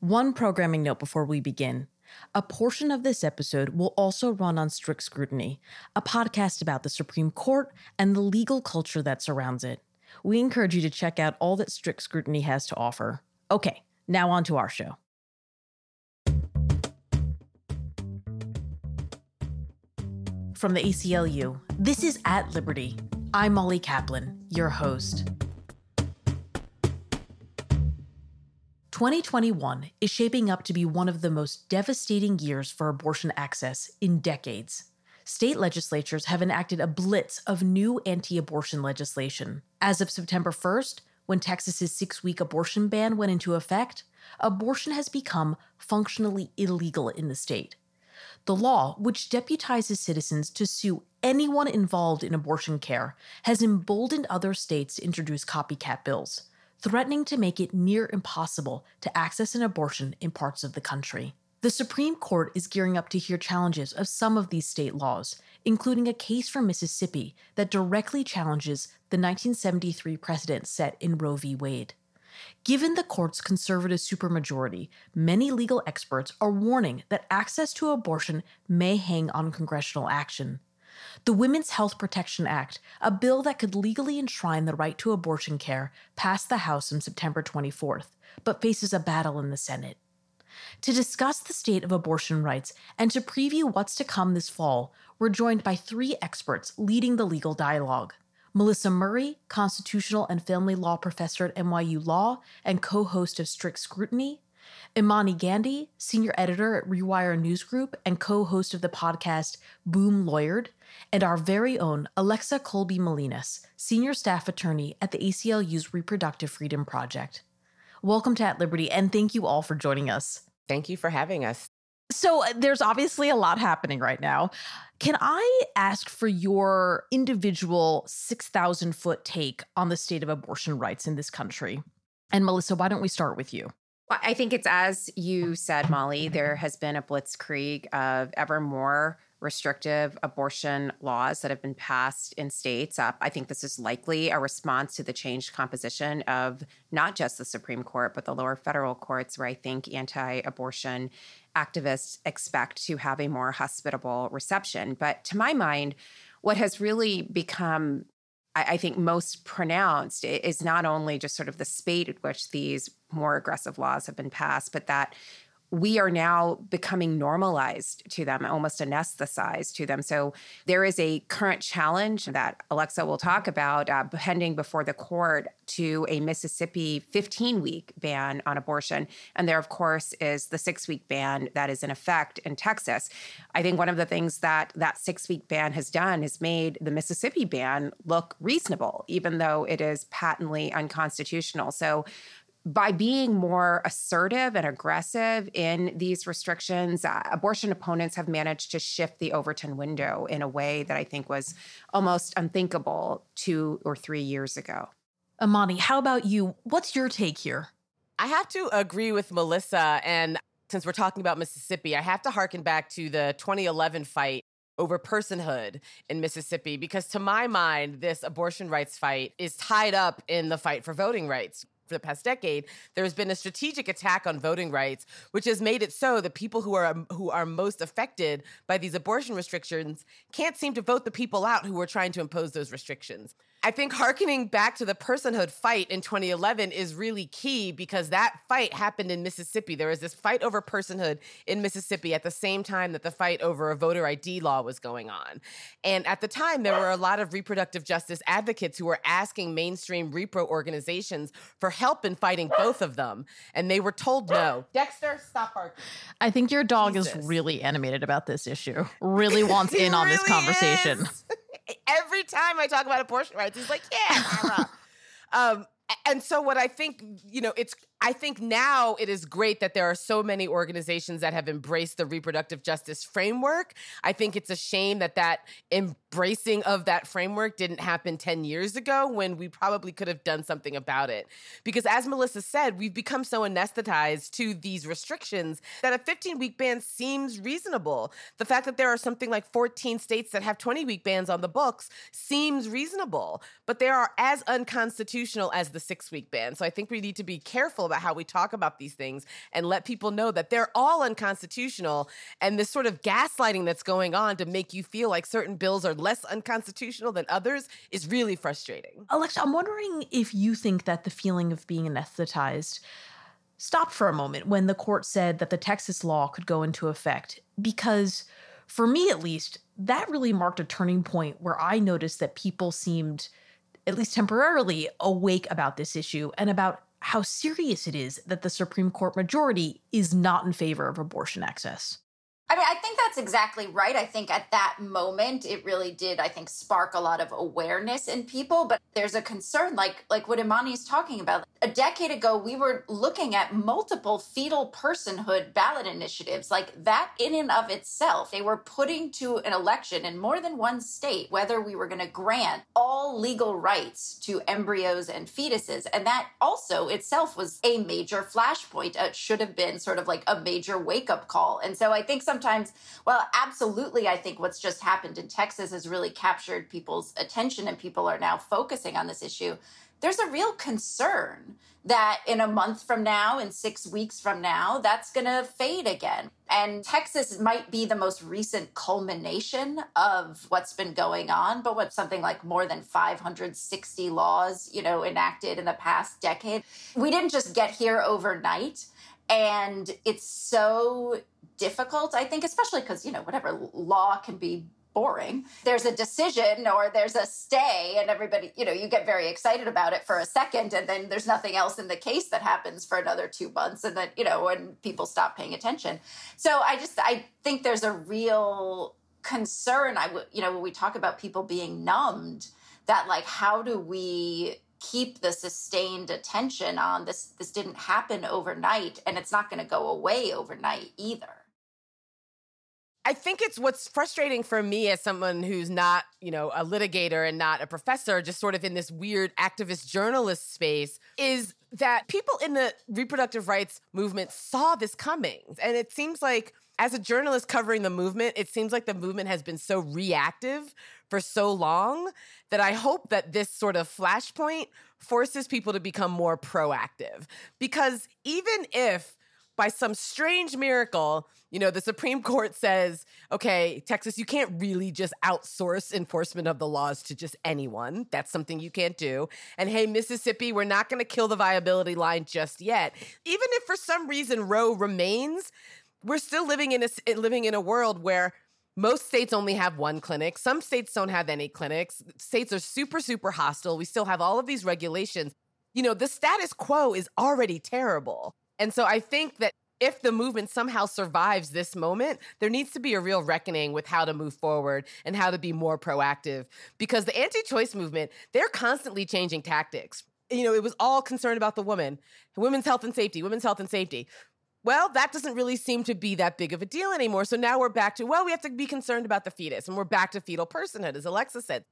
One programming note before we begin. A portion of this episode will also run on Strict Scrutiny, a podcast about the Supreme Court and the legal culture that surrounds it. We encourage you to check out all that Strict Scrutiny has to offer. Okay, now on to our show. From the ACLU, this is At Liberty. I'm Molly Kaplan, your host. 2021 is shaping up to be one of the most devastating years for abortion access in decades. State legislatures have enacted a blitz of new anti abortion legislation. As of September 1st, when Texas's six week abortion ban went into effect, abortion has become functionally illegal in the state. The law, which deputizes citizens to sue anyone involved in abortion care, has emboldened other states to introduce copycat bills threatening to make it near impossible to access an abortion in parts of the country. The Supreme Court is gearing up to hear challenges of some of these state laws, including a case from Mississippi that directly challenges the 1973 precedent set in Roe v. Wade. Given the court's conservative supermajority, many legal experts are warning that access to abortion may hang on congressional action. The Women's Health Protection Act, a bill that could legally enshrine the right to abortion care, passed the House on September 24th, but faces a battle in the Senate. To discuss the state of abortion rights and to preview what's to come this fall, we're joined by three experts leading the legal dialogue. Melissa Murray, constitutional and family law professor at NYU Law and co host of Strict Scrutiny, Imani Gandhi, senior editor at Rewire News Group and co host of the podcast Boom Lawyered, and our very own Alexa Kolbi Molinas, senior staff attorney at the ACLU's Reproductive Freedom Project. Welcome to At Liberty, and thank you all for joining us. Thank you for having us. So, uh, there's obviously a lot happening right now. Can I ask for your individual 6,000 foot take on the state of abortion rights in this country? And Melissa, why don't we start with you? I think it's as you said, Molly, there has been a blitzkrieg of ever more restrictive abortion laws that have been passed in states. Uh, I think this is likely a response to the changed composition of not just the Supreme Court, but the lower federal courts, where I think anti abortion activists expect to have a more hospitable reception. But to my mind, what has really become I, think most pronounced is not only just sort of the spate at which these more aggressive laws have been passed, but that we are now becoming normalized to them, almost anesthetized to them. So there is a current challenge that Alexa will talk about uh, pending before the court to a Mississippi 15 week ban on abortion. And there, of course, is the six week ban that is in effect in Texas. I think one of the things that that six week ban has done is made the Mississippi ban look reasonable, even though it is patently unconstitutional. So by being more assertive and aggressive in these restrictions, uh, abortion opponents have managed to shift the Overton window in a way that I think was almost unthinkable two or three years ago. Imani, how about you? What's your take here? I have to agree with Melissa. And since we're talking about Mississippi, I have to harken back to the 2011 fight over personhood in Mississippi because, to my mind, this abortion rights fight is tied up in the fight for voting rights for the past decade, there's been a strategic attack on voting rights, which has made it so that people who are um, who are most affected by these abortion restrictions can't seem to vote the people out who are trying to impose those restrictions. I think harkening back to the personhood fight in 2011 is really key because that fight happened in Mississippi. There was this fight over personhood in Mississippi at the same time that the fight over a voter ID law was going on. And at the time, there were a lot of reproductive justice advocates who were asking mainstream repro organizations for help in fighting both of them. And they were told no. Dexter, stop barking. I think your dog Jesus. is really animated about this issue, really wants in on this conversation. Every time I talk about abortion rights, he's like, yeah. um, and so what I think, you know, it's I think now it is great that there are so many organizations that have embraced the reproductive justice framework. I think it's a shame that that embracing of that framework didn't happen 10 years ago when we probably could have done something about it. Because as Melissa said, we've become so anesthetized to these restrictions that a 15 week ban seems reasonable. The fact that there are something like 14 states that have 20 week bans on the books seems reasonable, but they are as unconstitutional as the six week ban. So I think we need to be careful about how we talk about these things and let people know that they're all unconstitutional. And this sort of gaslighting that's going on to make you feel like certain bills are less unconstitutional than others is really frustrating. Alexa, I'm wondering if you think that the feeling of being anesthetized stopped for a moment when the court said that the Texas law could go into effect because for me at least, that really marked a turning point where I noticed that people seemed, at least temporarily, awake about this issue and about how serious it is that the Supreme Court majority is not in favor of abortion access. I mean, I think that's exactly right. I think at that moment it really did, I think, spark a lot of awareness in people. But there's a concern, like like what Imani is talking about. A decade ago, we were looking at multiple fetal personhood ballot initiatives. Like that in and of itself, they were putting to an election in more than one state whether we were going to grant all legal rights to embryos and fetuses. And that also itself was a major flashpoint. It should have been sort of like a major wake up call. And so I think some sometimes, well, absolutely, I think what's just happened in Texas has really captured people's attention and people are now focusing on this issue. There's a real concern that in a month from now, in six weeks from now, that's going to fade again. And Texas might be the most recent culmination of what's been going on, but what something like more than 560 laws, you know, enacted in the past decade. We didn't just get here overnight. And it's so difficult, I think, especially because, you know, whatever law can be boring. There's a decision or there's a stay, and everybody, you know, you get very excited about it for a second, and then there's nothing else in the case that happens for another two months, and then, you know, when people stop paying attention. So I just, I think there's a real concern. I would, you know, when we talk about people being numbed, that like, how do we keep the sustained attention on this this didn't happen overnight and it's not going to go away overnight either I think it's what's frustrating for me as someone who's not, you know, a litigator and not a professor, just sort of in this weird activist journalist space, is that people in the reproductive rights movement saw this coming. And it seems like, as a journalist covering the movement, it seems like the movement has been so reactive for so long that I hope that this sort of flashpoint forces people to become more proactive. Because even if by some strange miracle, you know, the Supreme Court says, okay, Texas, you can't really just outsource enforcement of the laws to just anyone. That's something you can't do. And hey, Mississippi, we're not going to kill the viability line just yet. Even if for some reason Roe remains, we're still living in a living in a world where most states only have one clinic. Some states don't have any clinics. States are super super hostile. We still have all of these regulations. You know, the status quo is already terrible. And so I think that if the movement somehow survives this moment, there needs to be a real reckoning with how to move forward and how to be more proactive. Because the anti choice movement, they're constantly changing tactics. You know, it was all concerned about the woman, women's health and safety, women's health and safety. Well, that doesn't really seem to be that big of a deal anymore. So now we're back to, well, we have to be concerned about the fetus and we're back to fetal personhood, as Alexa said.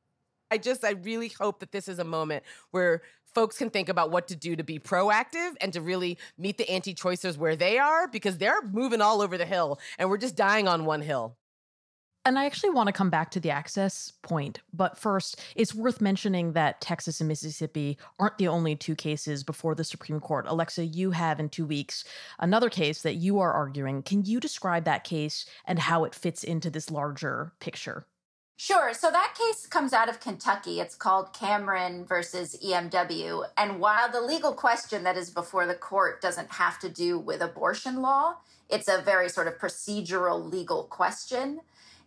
I just, I really hope that this is a moment where folks can think about what to do to be proactive and to really meet the anti choicers where they are because they're moving all over the hill and we're just dying on one hill. And I actually want to come back to the access point. But first, it's worth mentioning that Texas and Mississippi aren't the only two cases before the Supreme Court. Alexa, you have in two weeks another case that you are arguing. Can you describe that case and how it fits into this larger picture? Sure. So that case comes out of Kentucky. It's called Cameron versus EMW. And while the legal question that is before the court doesn't have to do with abortion law, it's a very sort of procedural legal question.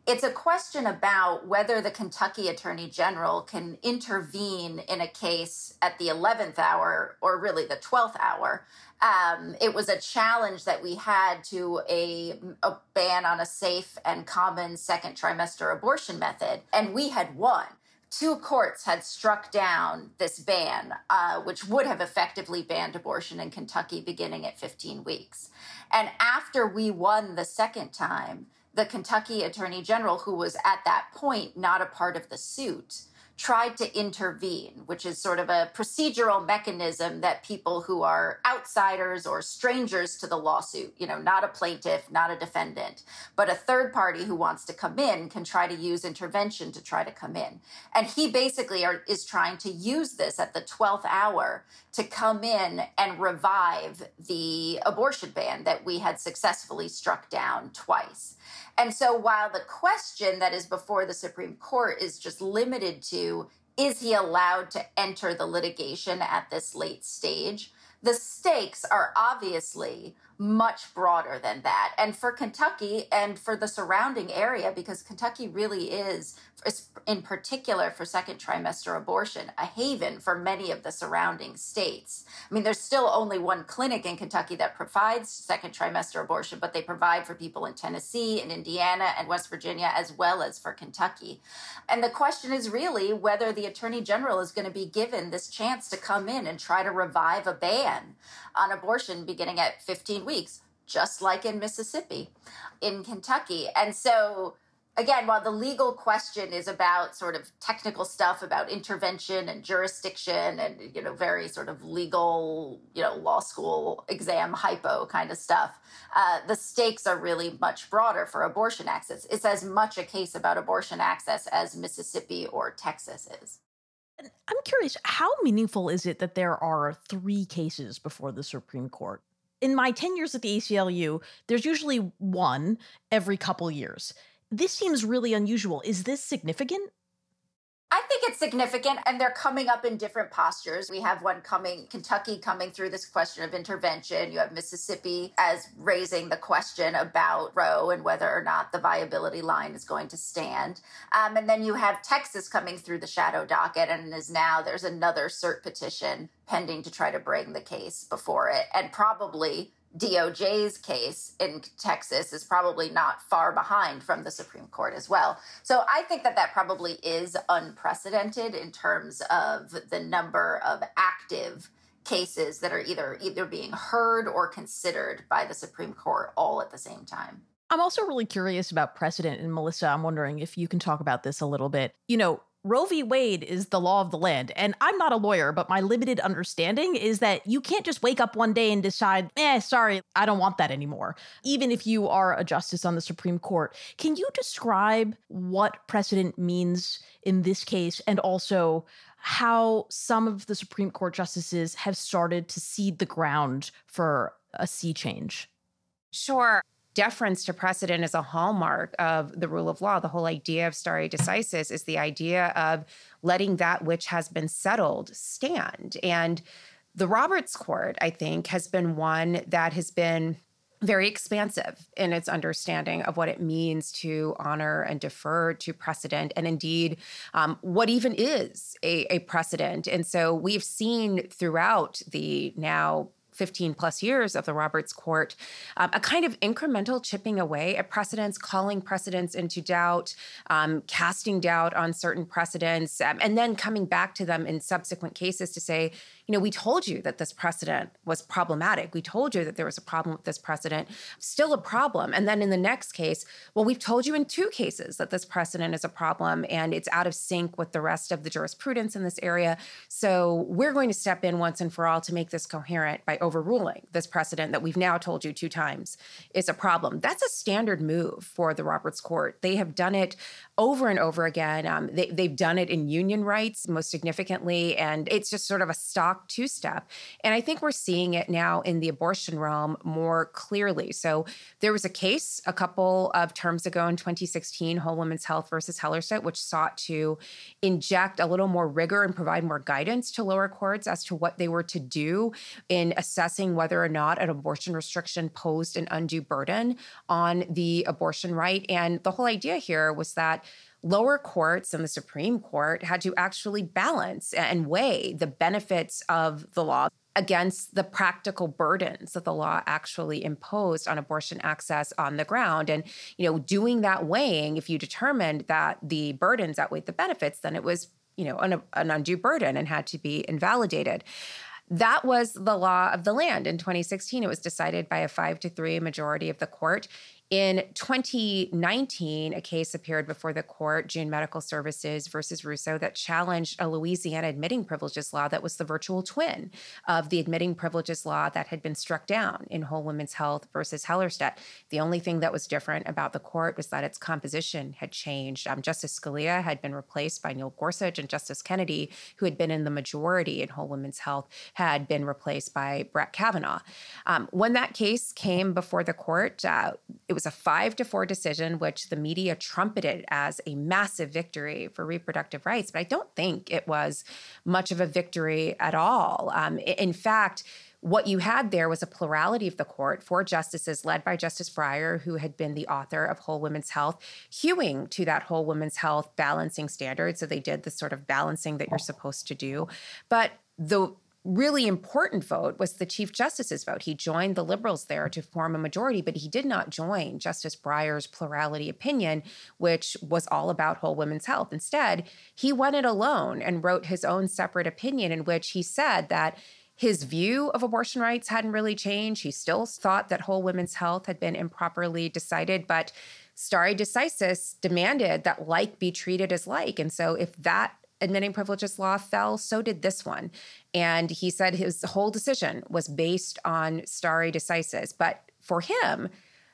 It's a question about whether the Kentucky Attorney General can intervene in a case at the 11th hour or really the 12th hour um, it was a challenge that we had to a, a ban on a safe and common second trimester abortion method, and we had won two courts had struck down this ban, uh, which would have effectively banned abortion in Kentucky beginning at 15 weeks. And after we won the second time, the Kentucky Attorney General, who was at that point not a part of the suit, tried to intervene, which is sort of a procedural mechanism that people who are outsiders or strangers to the lawsuit, you know, not a plaintiff, not a defendant, but a third party who wants to come in can try to use intervention to try to come in. And he basically are, is trying to use this at the 12th hour to come in and revive the abortion ban that we had successfully struck down twice. And so while the question that is before the Supreme Court is just limited to is he allowed to enter the litigation at this late stage? The stakes are obviously much broader than that. And for Kentucky and for the surrounding area, because Kentucky really is, in particular for second trimester abortion, a haven for many of the surrounding states. I mean, there's still only one clinic in Kentucky that provides second trimester abortion, but they provide for people in Tennessee and Indiana and West Virginia, as well as for Kentucky. And the question is really whether the Attorney General is going to be given this chance to come in and try to revive a ban on abortion beginning at 15 weeks, just like in Mississippi, in Kentucky. And so, again, while the legal question is about sort of technical stuff about intervention and jurisdiction and, you know, very sort of legal, you know, law school exam hypo kind of stuff, uh, the stakes are really much broader for abortion access. It's as much a case about abortion access as Mississippi or Texas is. I'm curious, how meaningful is it that there are three cases before the Supreme Court? In my 10 years at the ACLU, there's usually one every couple years. This seems really unusual. Is this significant? I think it's significant, and they're coming up in different postures. We have one coming, Kentucky coming through this question of intervention. You have Mississippi as raising the question about Roe and whether or not the viability line is going to stand. Um, and then you have Texas coming through the shadow docket, and is now there's another cert petition pending to try to bring the case before it. And probably DOJ's case in Texas is probably not far behind from the Supreme Court as well. So I think that that probably is unprecedented in terms of the number of active cases that are either either being heard or considered by the Supreme Court all at the same time. I'm also really curious about precedent and Melissa, I'm wondering if you can talk about this a little bit. You know, Roe v. Wade is the law of the land. And I'm not a lawyer, but my limited understanding is that you can't just wake up one day and decide, eh, sorry, I don't want that anymore, even if you are a justice on the Supreme Court. Can you describe what precedent means in this case and also how some of the Supreme Court justices have started to seed the ground for a sea change? Sure deference to precedent is a hallmark of the rule of law. The whole idea of stare decisis is the idea of letting that which has been settled stand. And the Roberts Court, I think, has been one that has been very expansive in its understanding of what it means to honor and defer to precedent, and indeed, um, what even is a, a precedent. And so we've seen throughout the now 15 plus years of the Roberts Court, um, a kind of incremental chipping away at precedents, calling precedents into doubt, um, casting doubt on certain precedents, um, and then coming back to them in subsequent cases to say, you know, we told you that this precedent was problematic. We told you that there was a problem with this precedent, still a problem. And then in the next case, well, we've told you in two cases that this precedent is a problem and it's out of sync with the rest of the jurisprudence in this area. So we're going to step in once and for all to make this coherent by overruling this precedent that we've now told you two times is a problem. That's a standard move for the Roberts Court. They have done it over and over again. Um, they, they've done it in union rights most significantly, and it's just sort of a stock two step. And I think we're seeing it now in the abortion realm more clearly. So there was a case a couple of terms ago in 2016, Whole Women's Health versus Hellerstedt, which sought to inject a little more rigor and provide more guidance to lower courts as to what they were to do in assessing whether or not an abortion restriction posed an undue burden on the abortion right. And the whole idea here was that lower courts and the Supreme Court had to actually balance and weigh the benefits of the law against the practical burdens that the law actually imposed on abortion access on the ground. And you know doing that weighing if you determined that the burdens outweighed the benefits then it was you know an, an undue burden and had to be invalidated. That was the law of the land. In 2016 it was decided by a 5 to 3 majority of the court In 2019, a case appeared before the court, June Medical Services versus Russo, that challenged a Louisiana admitting privileges law that was the virtual twin of the admitting privileges law that had been struck down in Whole Women's Health versus Hellerstedt. The only thing that was different about the court was that its composition had changed. Um, Justice Scalia had been replaced by Neil Gorsuch, and Justice Kennedy, who had been in the majority in Whole Women's Health, had been replaced by Brett Kavanaugh. Um, when that case came before the court, uh, it was a five to four decision, which the media trumpeted as a massive victory for reproductive rights. But I don't think it was much of a victory at all. Um, in fact, what you had there was a plurality of the court, four justices led by Justice Breyer, who had been the author of Whole Women's Health, hewing to that Whole Women's Health balancing standard. So they did the sort of balancing that you're supposed to do. But the really important vote was the Chief Justice's vote. He joined the liberals there to form a majority, but he did not join Justice Breyer's plurality opinion, which was all about whole women's health. Instead, he went it alone and wrote his own separate opinion in which he said that his view of abortion rights hadn't really changed. He still thought that whole women's health had been improperly decided, but stare decisis demanded that like be treated as like. And so if that admitting privileges law fell, so did this one. And he said his whole decision was based on stare decisis. But for him,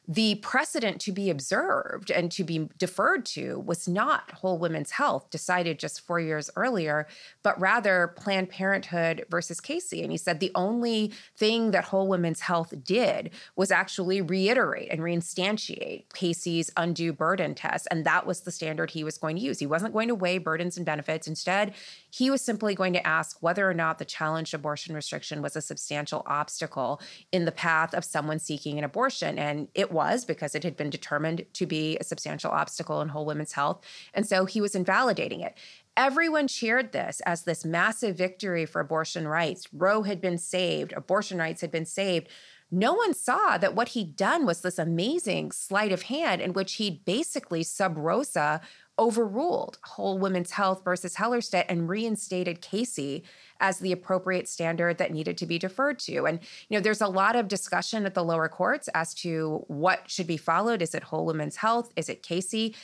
the precedent to be observed and to be deferred to was not whole women's health decided just four years earlier, but rather Planned Parenthood versus Casey. And he said the only thing that whole women's health did was actually reiterate and reinstantiate Casey's undue burden test. And that was the standard he was going to use. He wasn't going to weigh burdens and benefits. Instead, he was simply going to ask whether or not the challenged abortion restriction was a substantial obstacle in the path of someone seeking an abortion. And it was because it had been determined to be a substantial obstacle in whole women's health. And so he was invalidating it. Everyone cheered this as this massive victory for abortion rights. Roe had been saved, abortion rights had been saved. No one saw that what he'd done was this amazing sleight of hand in which he'd basically sub rosa overruled Whole Women's Health versus Hellerstedt and reinstated Casey as the appropriate standard that needed to be deferred to. And, you know, there's a lot of discussion at the lower courts as to what should be followed. Is it Whole Women's Health? Is it Casey?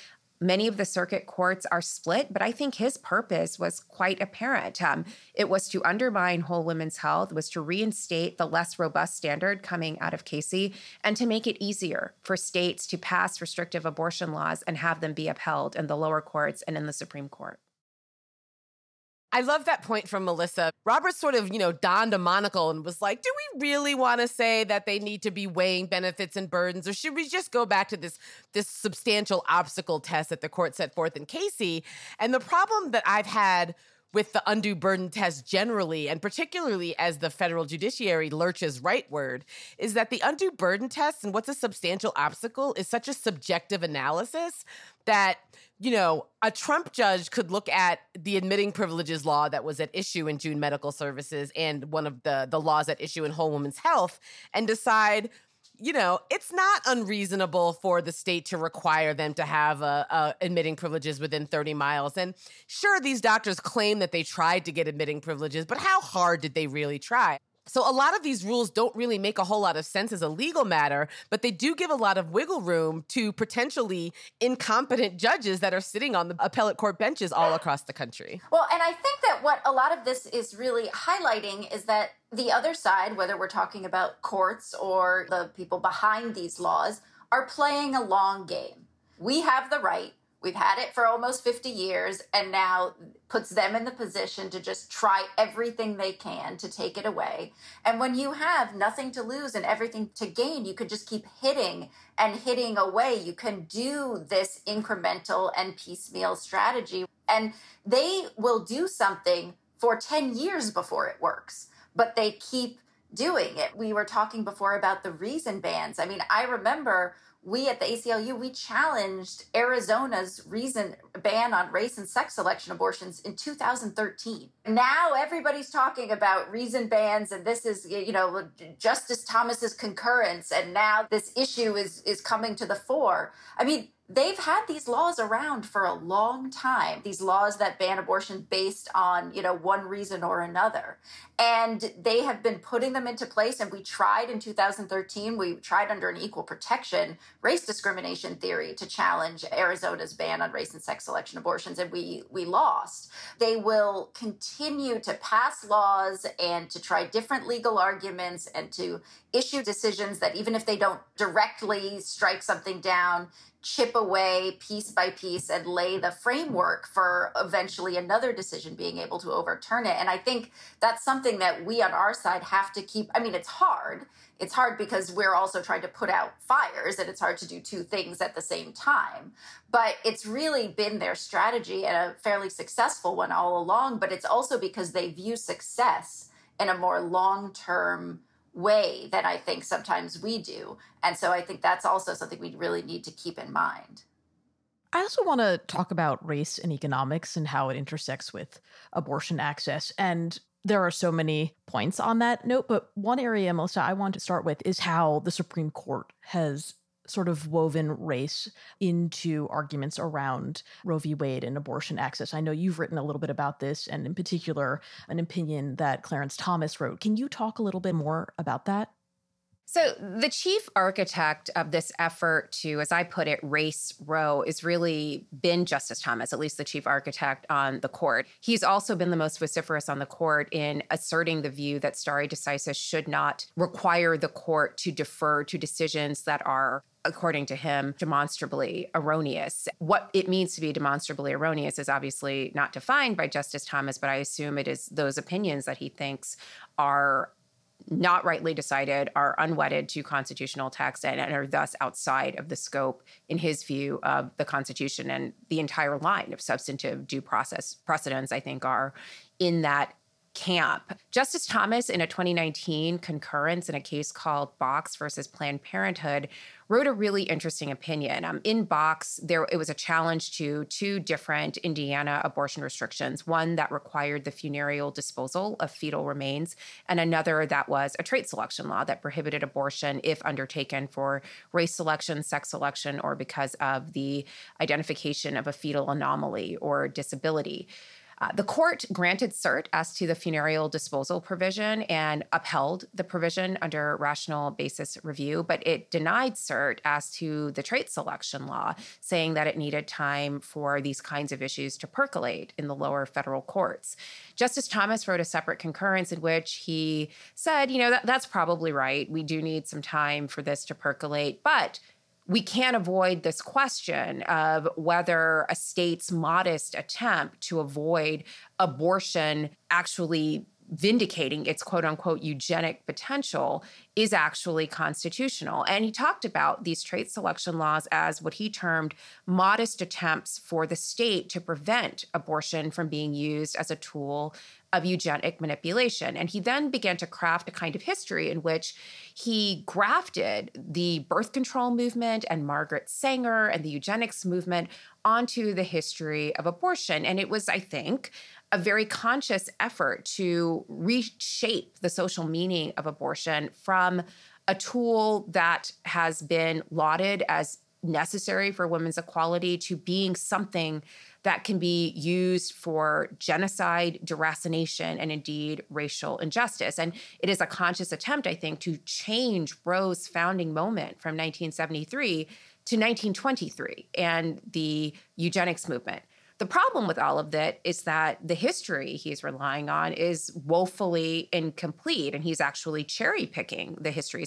Many of the circuit courts are split, but I think his purpose was quite apparent. Um, it was to undermine whole women's health, was to reinstate the less robust standard coming out of Casey, and to make it easier for states to pass restrictive abortion laws and have them be upheld in the lower courts and in the Supreme Court. I love that point from Melissa. Robert sort of, you know, donned a monocle and was like, do we really want to say that they need to be weighing benefits and burdens? Or should we just go back to this, this substantial obstacle test that the court set forth in Casey? And the problem that I've had with the undue burden test generally, and particularly as the federal judiciary lurches rightward, is that the undue burden test and what's a substantial obstacle is such a subjective analysis that you know, a Trump judge could look at the admitting privileges law that was at issue in June Medical Services and one of the the laws at issue in Whole Woman's Health and decide, you know, it's not unreasonable for the state to require them to have a, a admitting privileges within 30 miles. And sure, these doctors claim that they tried to get admitting privileges, but how hard did they really try? So a lot of these rules don't really make a whole lot of sense as a legal matter, but they do give a lot of wiggle room to potentially incompetent judges that are sitting on the appellate court benches all across the country. Well, and I think that what a lot of this is really highlighting is that the other side, whether we're talking about courts or the people behind these laws, are playing a long game. We have the right We've had it for almost 50 years and now puts them in the position to just try everything they can to take it away. And when you have nothing to lose and everything to gain, you could just keep hitting and hitting away. You can do this incremental and piecemeal strategy. And they will do something for 10 years before it works, but they keep doing it. We were talking before about the reason bans. I mean, I remember we at the ACLU we challenged Arizona's reason ban on race and sex selection abortions in 2013. Now everybody's talking about reason bans and this is you know Justice Thomas's concurrence and now this issue is is coming to the fore. I mean they've had these laws around for a long time these laws that ban abortion based on you know one reason or another and they have been putting them into place and we tried in 2013 we tried under an equal protection race discrimination theory to challenge Arizona's ban on race and sex selection abortions, and we we lost. They will continue to pass laws and to try different legal arguments and to issue decisions that even if they don't directly strike something down, chip away piece by piece and lay the framework for eventually another decision being able to overturn it. And I think that's something that we on our side have to keep. I mean, it's hard. It's hard because we're also trying to put out fires and it's hard to do two things at the same time. But it's really been their strategy and a fairly successful one all along. But it's also because they view success in a more long term way than I think sometimes we do. And so I think that's also something we really need to keep in mind. I also want to talk about race and economics and how it intersects with abortion access. And there are so many points on that note, but one area, Melissa, I want to start with is how the Supreme Court has sort of woven race into arguments around Roe v. Wade and abortion access. I know you've written a little bit about this, and in particular, an opinion that Clarence Thomas wrote. Can you talk a little bit more about that? So, the chief architect of this effort to, as I put it, race Roe is really been Justice Thomas, at least the chief architect on the court. He's also been the most vociferous on the court in asserting the view that stare decisis should not require the court to defer to decisions that are according to him, demonstrably erroneous. What it means to be demonstrably erroneous is obviously not defined by Justice Thomas, but I assume it is those opinions that he thinks are not rightly decided, are unwedded to constitutional text, and, and, are thus outside of the scope, in his view, of the Constitution. And the entire line of substantive due process precedents, I think, are in that camp. Justice Thomas, in a 2019 concurrence in a case called Box versus Planned Parenthood, wrote a really interesting opinion. Um, in Box, there it was a challenge to two different Indiana abortion restrictions: one that required the funereal disposal of fetal remains, and another that was a trait selection law that prohibited abortion if undertaken for race selection, sex selection, or because of the identification of a fetal anomaly or disability. Uh, the court granted cert as to the funereal disposal provision and upheld the provision under rational basis review, but it denied cert as to the trait selection law, saying that it needed time for these kinds of issues to percolate in the lower federal courts. Justice Thomas wrote a separate concurrence in which he said, you know, that, that's probably right. We do need some time for this to percolate, but we can't avoid this question of whether a state's modest attempt to avoid abortion actually vindicating its quote unquote eugenic potential is actually constitutional. And he talked about these trait selection laws as what he termed modest attempts for the state to prevent abortion from being used as a tool of eugenic manipulation. And he then began to craft a kind of history in which he grafted the birth control movement and Margaret Sanger and the eugenics movement onto the history of abortion. And it was, I think, a very conscious effort to reshape the social meaning of abortion from a tool that has been lauded as necessary for women's equality to being something that can be used for genocide, deracination, and indeed racial injustice. And it is a conscious attempt, I think, to change Roe's founding moment from 1973 to 1923 and the eugenics movement. The problem with all of that is that the history he's relying on is woefully incomplete, and he's actually cherry picking the history.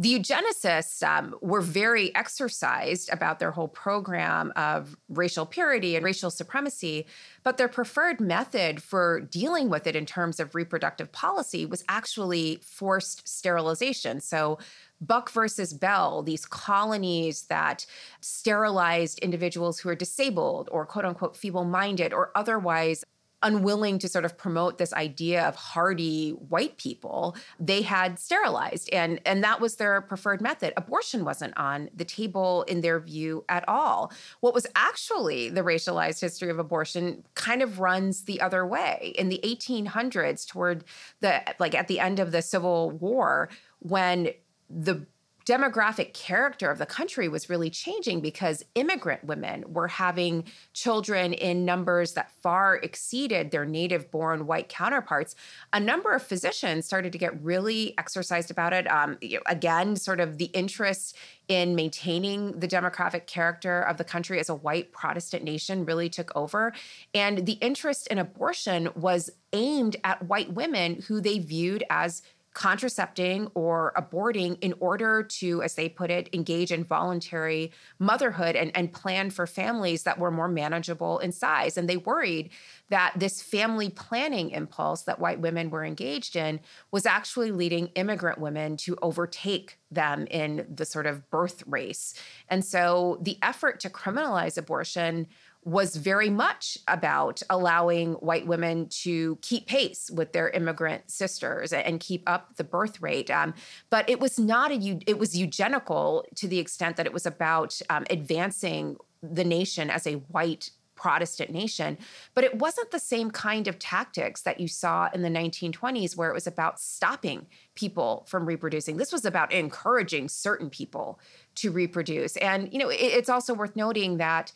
The eugenicists um, were very exercised about their whole program of racial purity and racial supremacy, but their preferred method for dealing with it in terms of reproductive policy was actually forced sterilization. So, Buck versus Bell, these colonies that sterilized individuals who are disabled or quote unquote feeble minded or otherwise unwilling to sort of promote this idea of hardy white people they had sterilized. And and that was their preferred method. Abortion wasn't on the table in their view at all. What was actually the racialized history of abortion kind of runs the other way. In the 1800s toward the like at the end of the civil war when the demographic character of the country was really changing because immigrant women were having children in numbers that far exceeded their native born white counterparts. A number of physicians started to get really exercised about it. Um, again, sort of the interest in maintaining the demographic character of the country as a white Protestant nation really took over. And the interest in abortion was aimed at white women who they viewed as contracepting or aborting in order to, as they put it, engage in voluntary motherhood and, and plan for families that were more manageable in size. And they worried that this family planning impulse that white women were engaged in was actually leading immigrant women to overtake them in the sort of birth race. And so the effort to criminalize abortion was very much about allowing white women to keep pace with their immigrant sisters and keep up the birth rate. Um, but it was not a it was eugenical to the extent that it was about um, advancing the nation as a white Protestant nation. But it wasn't the same kind of tactics that you saw in the 1920s, where it was about stopping people from reproducing. This was about encouraging certain people to reproduce. And, you know, it, it's also worth noting that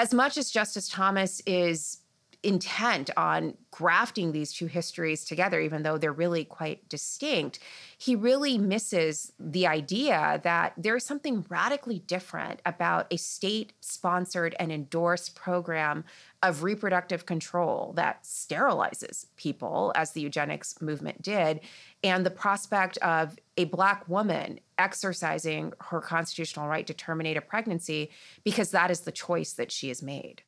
as much as Justice Thomas is intent on grafting these two histories together, even though they're really quite distinct, he really misses the idea that there's something radically different about a state sponsored and endorsed program of reproductive control that sterilizes people, as the eugenics movement did, and the prospect of a Black woman exercising her constitutional right to terminate a pregnancy because that is the choice that she has made.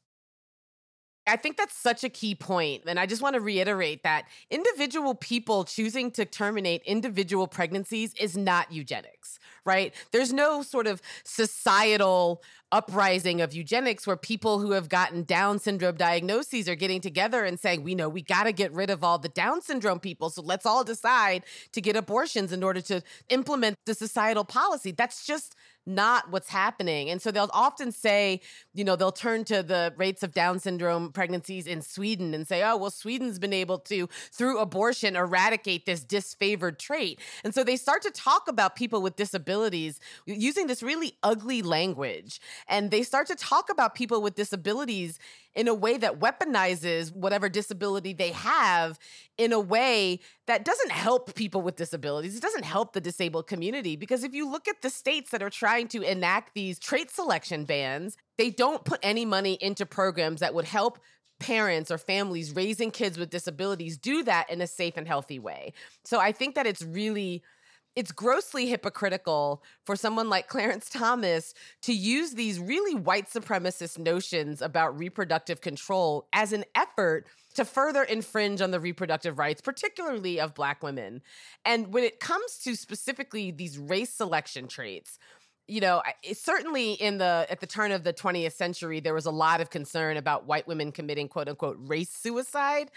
I think that's such a key point. And I just want to reiterate that individual people choosing to terminate individual pregnancies is not eugenics, right? There's no sort of societal uprising of eugenics where people who have gotten Down syndrome diagnoses are getting together and saying, we know we got to get rid of all the Down syndrome people. So let's all decide to get abortions in order to implement the societal policy. That's just not what's happening. And so they'll often say, you know, they'll turn to the rates of Down syndrome pregnancies in Sweden and say, oh, well, Sweden's been able to, through abortion, eradicate this disfavored trait. And so they start to talk about people with disabilities using this really ugly language. And they start to talk about people with disabilities in a way that weaponizes whatever disability they have in a way that doesn't help people with disabilities. It doesn't help the disabled community because if you look at the states that are trying to enact these trait selection bans, they don't put any money into programs that would help parents or families raising kids with disabilities do that in a safe and healthy way. So I think that it's really it's grossly hypocritical for someone like Clarence Thomas to use these really white supremacist notions about reproductive control as an effort to further infringe on the reproductive rights, particularly of Black women. And when it comes to specifically these race selection traits, you know, certainly in the at the turn of the 20th century, there was a lot of concern about white women committing quote unquote race suicide.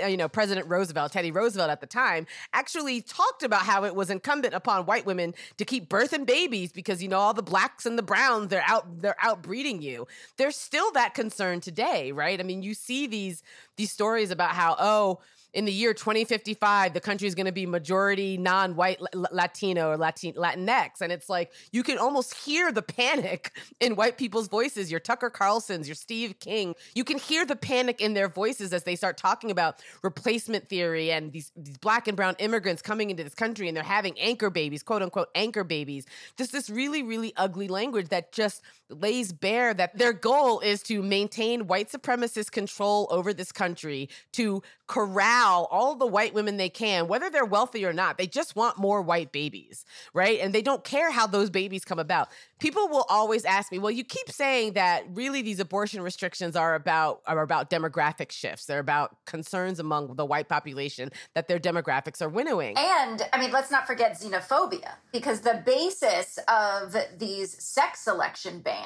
Uh, you know, President Roosevelt, Teddy Roosevelt at the time, actually talked about how it was incumbent upon white women to keep birthing babies because you know all the blacks and the browns they're out they're outbreeding you. There's still that concern today, right? I mean, you see these these stories about how oh in the year 2055, the country is going to be majority non-white Latino or Latin Latinx, and it's like you can almost hear the panic in white people's voices. Your Tucker Carlson's, your Steve King, you can hear the panic in their voices as they start talking about replacement theory and these these black and brown immigrants coming into this country and they're having anchor babies, quote unquote anchor babies. Just this really really ugly language that just lays bare that their goal is to maintain white supremacist control over this country, to corral all the white women they can, whether they're wealthy or not. They just want more white babies, right? And they don't care how those babies come about. People will always ask me, "Well, you keep saying that really these abortion restrictions are about are about demographic shifts. They're about concerns among the white population that their demographics are winnowing." And I mean, let's not forget xenophobia because the basis of these sex selection bans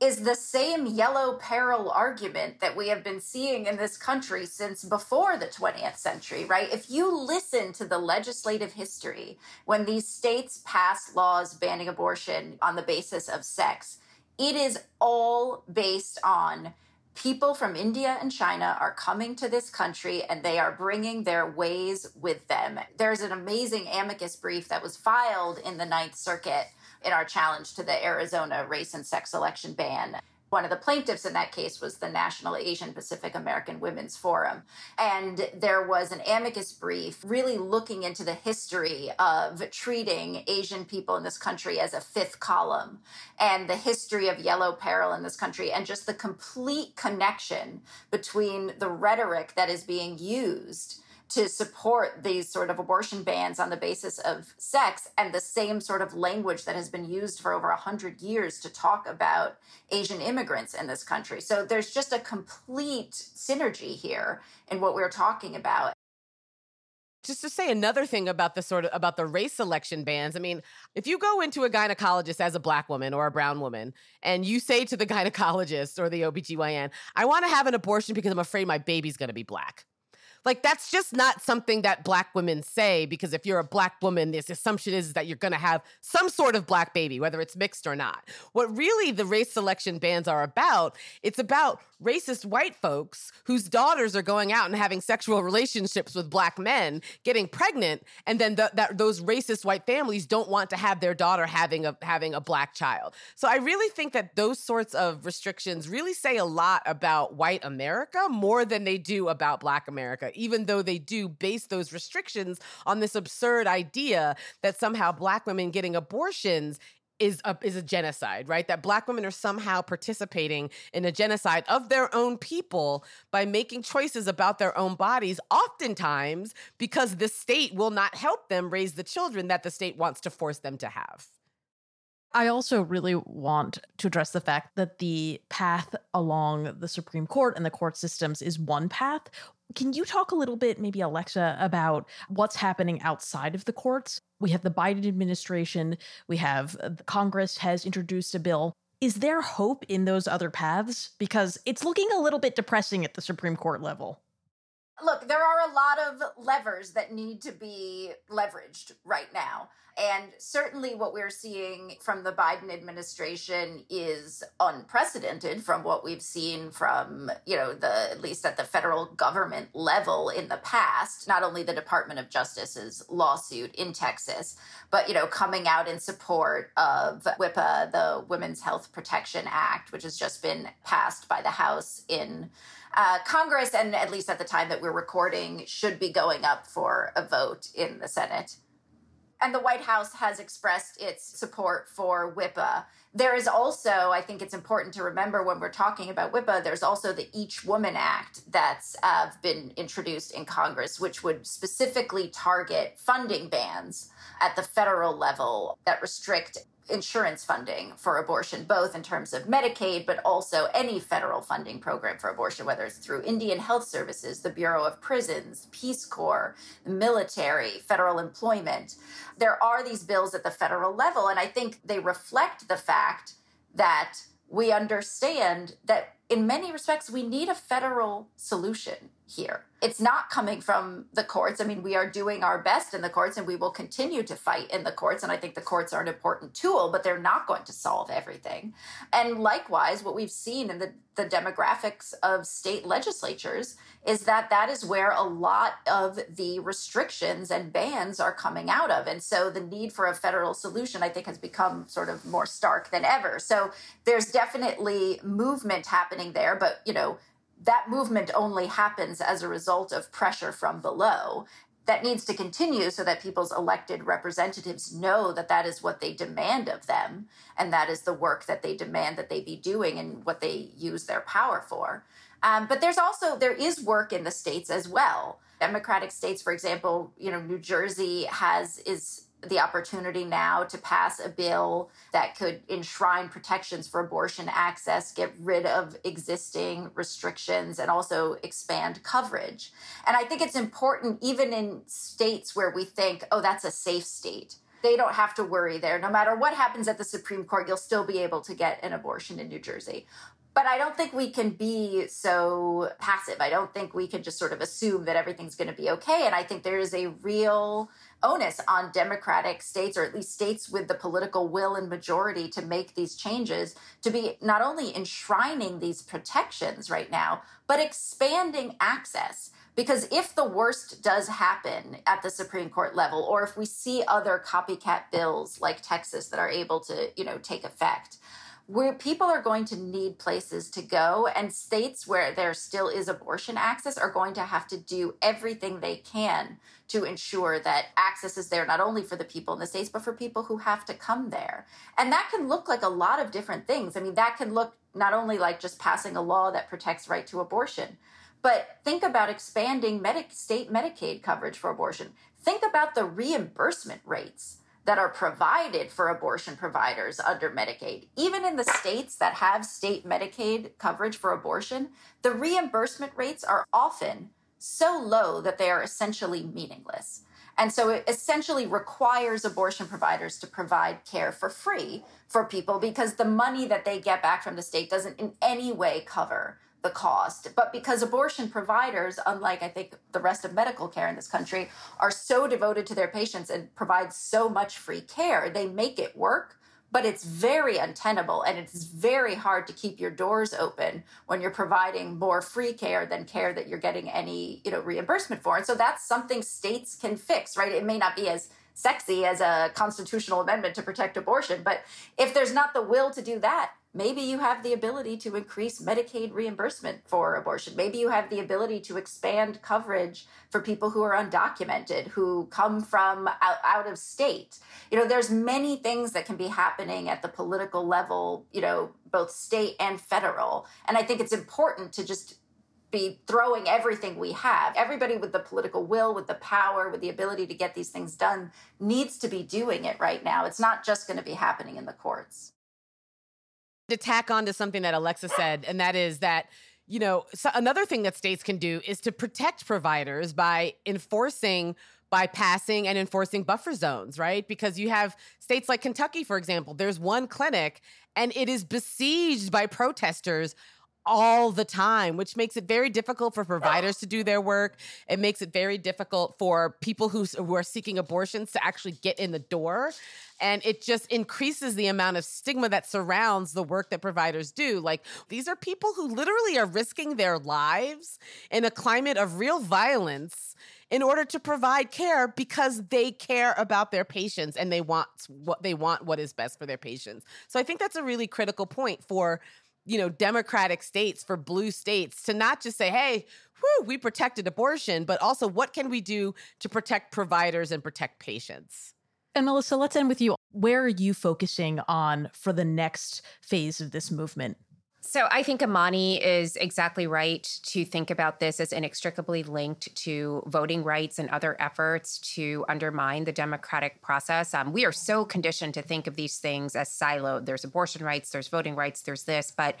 is the same yellow peril argument that we have been seeing in this country since before the 20th century, right? If you listen to the legislative history, when these states pass laws banning abortion on the basis of sex, it is all based on people from India and China are coming to this country and they are bringing their ways with them. There's an amazing amicus brief that was filed in the Ninth Circuit in our challenge to the Arizona race and sex selection ban. One of the plaintiffs in that case was the National Asian Pacific American Women's Forum. And there was an amicus brief really looking into the history of treating Asian people in this country as a fifth column and the history of yellow peril in this country and just the complete connection between the rhetoric that is being used to support these sort of abortion bans on the basis of sex and the same sort of language that has been used for over 100 years to talk about Asian immigrants in this country. So there's just a complete synergy here in what we're talking about just to say another thing about the sort of about the race selection bans i mean if you go into a gynecologist as a black woman or a brown woman and you say to the gynecologist or the obgyn i want to have an abortion because i'm afraid my baby's going to be black like that's just not something that black women say because if you're a black woman, this assumption is that you're going to have some sort of black baby, whether it's mixed or not. What really the race selection bans are about, it's about racist white folks whose daughters are going out and having sexual relationships with black men, getting pregnant, and then the, that those racist white families don't want to have their daughter having a having a black child. So I really think that those sorts of restrictions really say a lot about white America more than they do about black America even though they do base those restrictions on this absurd idea that somehow black women getting abortions is a, is a genocide, right? That black women are somehow participating in a genocide of their own people by making choices about their own bodies, oftentimes because the state will not help them raise the children that the state wants to force them to have. I also really want to address the fact that the path along the Supreme Court and the court systems is one path. Can you talk a little bit, maybe Alexa, about what's happening outside of the courts? We have the Biden administration, we have uh, Congress has introduced a bill. Is there hope in those other paths? Because it's looking a little bit depressing at the Supreme Court level. Look, there are a lot of levers that need to be leveraged right now. And certainly what we're seeing from the Biden administration is unprecedented from what we've seen from, you know, the at least at the federal government level in the past, not only the Department of Justice's lawsuit in Texas, but you know, coming out in support of WHIPA, the Women's Health Protection Act, which has just been passed by the House in uh, Congress, and at least at the time that we're recording, should be going up for a vote in the Senate and the White House has expressed its support for WHIPA. There is also, I think it's important to remember when we're talking about WHIPA, there's also the Each Woman Act that's uh, been introduced in Congress, which would specifically target funding bans at the federal level that restrict insurance funding for abortion, both in terms of Medicaid, but also any federal funding program for abortion, whether it's through Indian Health Services, the Bureau of Prisons, Peace Corps, military, federal employment. There are these bills at the federal level, and I think they reflect the fact that we understand that in many respects we need a federal solution here. It's not coming from the courts. I mean, we are doing our best in the courts and we will continue to fight in the courts. And I think the courts are an important tool, but they're not going to solve everything. And likewise, what we've seen in the, the demographics of state legislatures is that that is where a lot of the restrictions and bans are coming out of. And so the need for a federal solution, I think, has become sort of more stark than ever. So there's definitely movement happening there, but, you know, that movement only happens as a result of pressure from below. That needs to continue so that people's elected representatives know that that is what they demand of them and that is the work that they demand that they be doing and what they use their power for. Um, but there's also there is work in the states as well. Democratic states for example you know new jersey has is the opportunity now to pass a bill that could enshrine protections for abortion access, get rid of existing restrictions, and also expand coverage. And I think it's important, even in states where we think, oh, that's a safe state. They don't have to worry there. No matter what happens at the Supreme Court, you'll still be able to get an abortion in New Jersey. But I don't think we can be so passive. I don't think we can just sort of assume that everything's going to be okay. And I think there is a real onus on democratic states, or at least states with the political will and majority to make these changes, to be not only enshrining these protections right now, but expanding access. Because if the worst does happen at the Supreme Court level, or if we see other copycat bills like Texas that are able to, you know, take effect, where people are going to need places to go and states where there still is abortion access are going to have to do everything they can to ensure that access is there not only for the people in the states but for people who have to come there. And that can look like a lot of different things. I mean that can look not only like just passing a law that protects right to abortion but think about expanding Medi- state medicaid coverage for abortion. Think about the reimbursement rates that are provided for abortion providers under Medicaid. Even in the states that have state Medicaid coverage for abortion, the reimbursement rates are often so low that they are essentially meaningless. And so it essentially requires abortion providers to provide care for free for people because the money that they get back from the state doesn't in any way cover the cost. But because abortion providers, unlike I think the rest of medical care in this country, are so devoted to their patients and provide so much free care, they make it work. But it's very untenable and it's very hard to keep your doors open when you're providing more free care than care that you're getting any, you know, reimbursement for. And so that's something states can fix, right? It may not be as sexy as a constitutional amendment to protect abortion, but if there's not the will to do that, Maybe you have the ability to increase Medicaid reimbursement for abortion. Maybe you have the ability to expand coverage for people who are undocumented, who come from out, out of state. You know, there's many things that can be happening at the political level, you know, both state and federal. And I think it's important to just be throwing everything we have. Everybody with the political will, with the power, with the ability to get these things done needs to be doing it right now. It's not just going to be happening in the courts to tack on to something that Alexa said, and that is that you know so another thing that states can do is to protect providers by enforcing by passing and enforcing buffer zones, right? Because you have states like Kentucky, for example, there's one clinic and it is besieged by protesters all the time, which makes it very difficult for providers to do their work. It makes it very difficult for people who, who are seeking abortions to actually get in the door. And it just increases the amount of stigma that surrounds the work that providers do. Like, these are people who literally are risking their lives in a climate of real violence in order to provide care because they care about their patients and they want what they want what is best for their patients. So I think that's a really critical point for you know, democratic states, for blue states to not just say, hey, whew, we protected abortion, but also what can we do to protect providers and protect patients? And Melissa, let's end with you. Where are you focusing on for the next phase of this movement? So I think Imani is exactly right to think about this as inextricably linked to voting rights and other efforts to undermine the democratic process. Um, we are so conditioned to think of these things as siloed. There's abortion rights, there's voting rights, there's this, but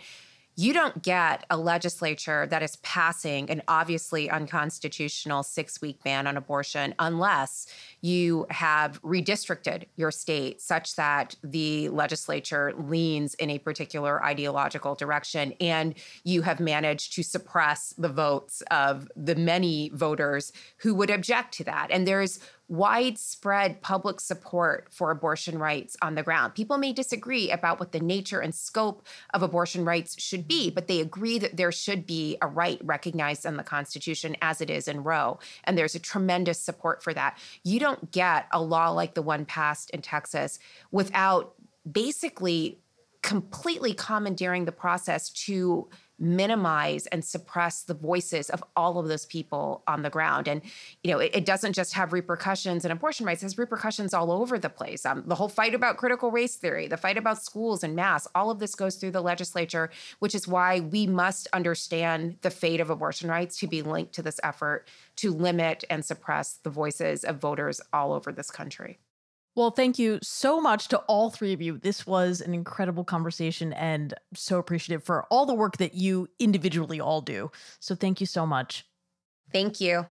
you don't get a legislature that is passing an obviously unconstitutional six week ban on abortion unless you have redistricted your state such that the legislature leans in a particular ideological direction and you have managed to suppress the votes of the many voters who would object to that. And there's widespread public support for abortion rights on the ground. People may disagree about what the nature and scope of abortion rights should be, but they agree that there should be a right recognized in the Constitution as it is in Roe. And there's a tremendous support for that. You don't get a law like the one passed in Texas without basically completely commandeering the process to minimize and suppress the voices of all of those people on the ground. And, you know, it, it doesn't just have repercussions in abortion rights, it has repercussions all over the place. Um, the whole fight about critical race theory, the fight about schools and mass, all of this goes through the legislature, which is why we must understand the fate of abortion rights to be linked to this effort to limit and suppress the voices of voters all over this country. Well, thank you so much to all three of you. This was an incredible conversation and so appreciative for all the work that you individually all do. So thank you so much. Thank you.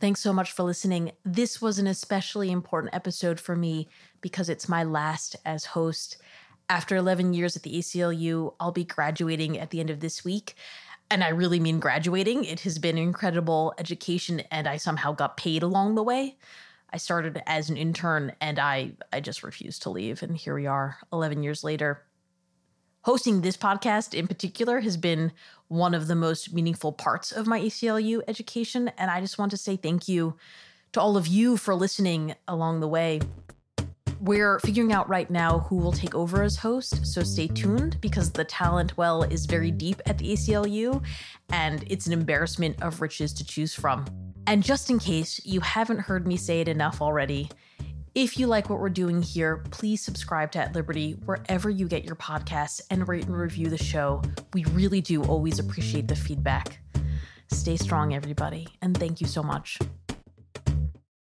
Thanks so much for listening. This was an especially important episode for me because it's my last as host. After 11 years at the ACLU, I'll be graduating at the end of this week. And I really mean graduating. It has been incredible education, and I somehow got paid along the way. I started as an intern and I I just refused to leave and here we are 11 years later. Hosting this podcast in particular has been one of the most meaningful parts of my ACLU education and I just want to say thank you to all of you for listening along the way. We're figuring out right now who will take over as host, so stay tuned because the talent well is very deep at the ACLU and it's an embarrassment of riches to choose from. And just in case you haven't heard me say it enough already, if you like what we're doing here, please subscribe to At Liberty wherever you get your podcasts and rate and review the show. We really do always appreciate the feedback. Stay strong, everybody, and thank you so much.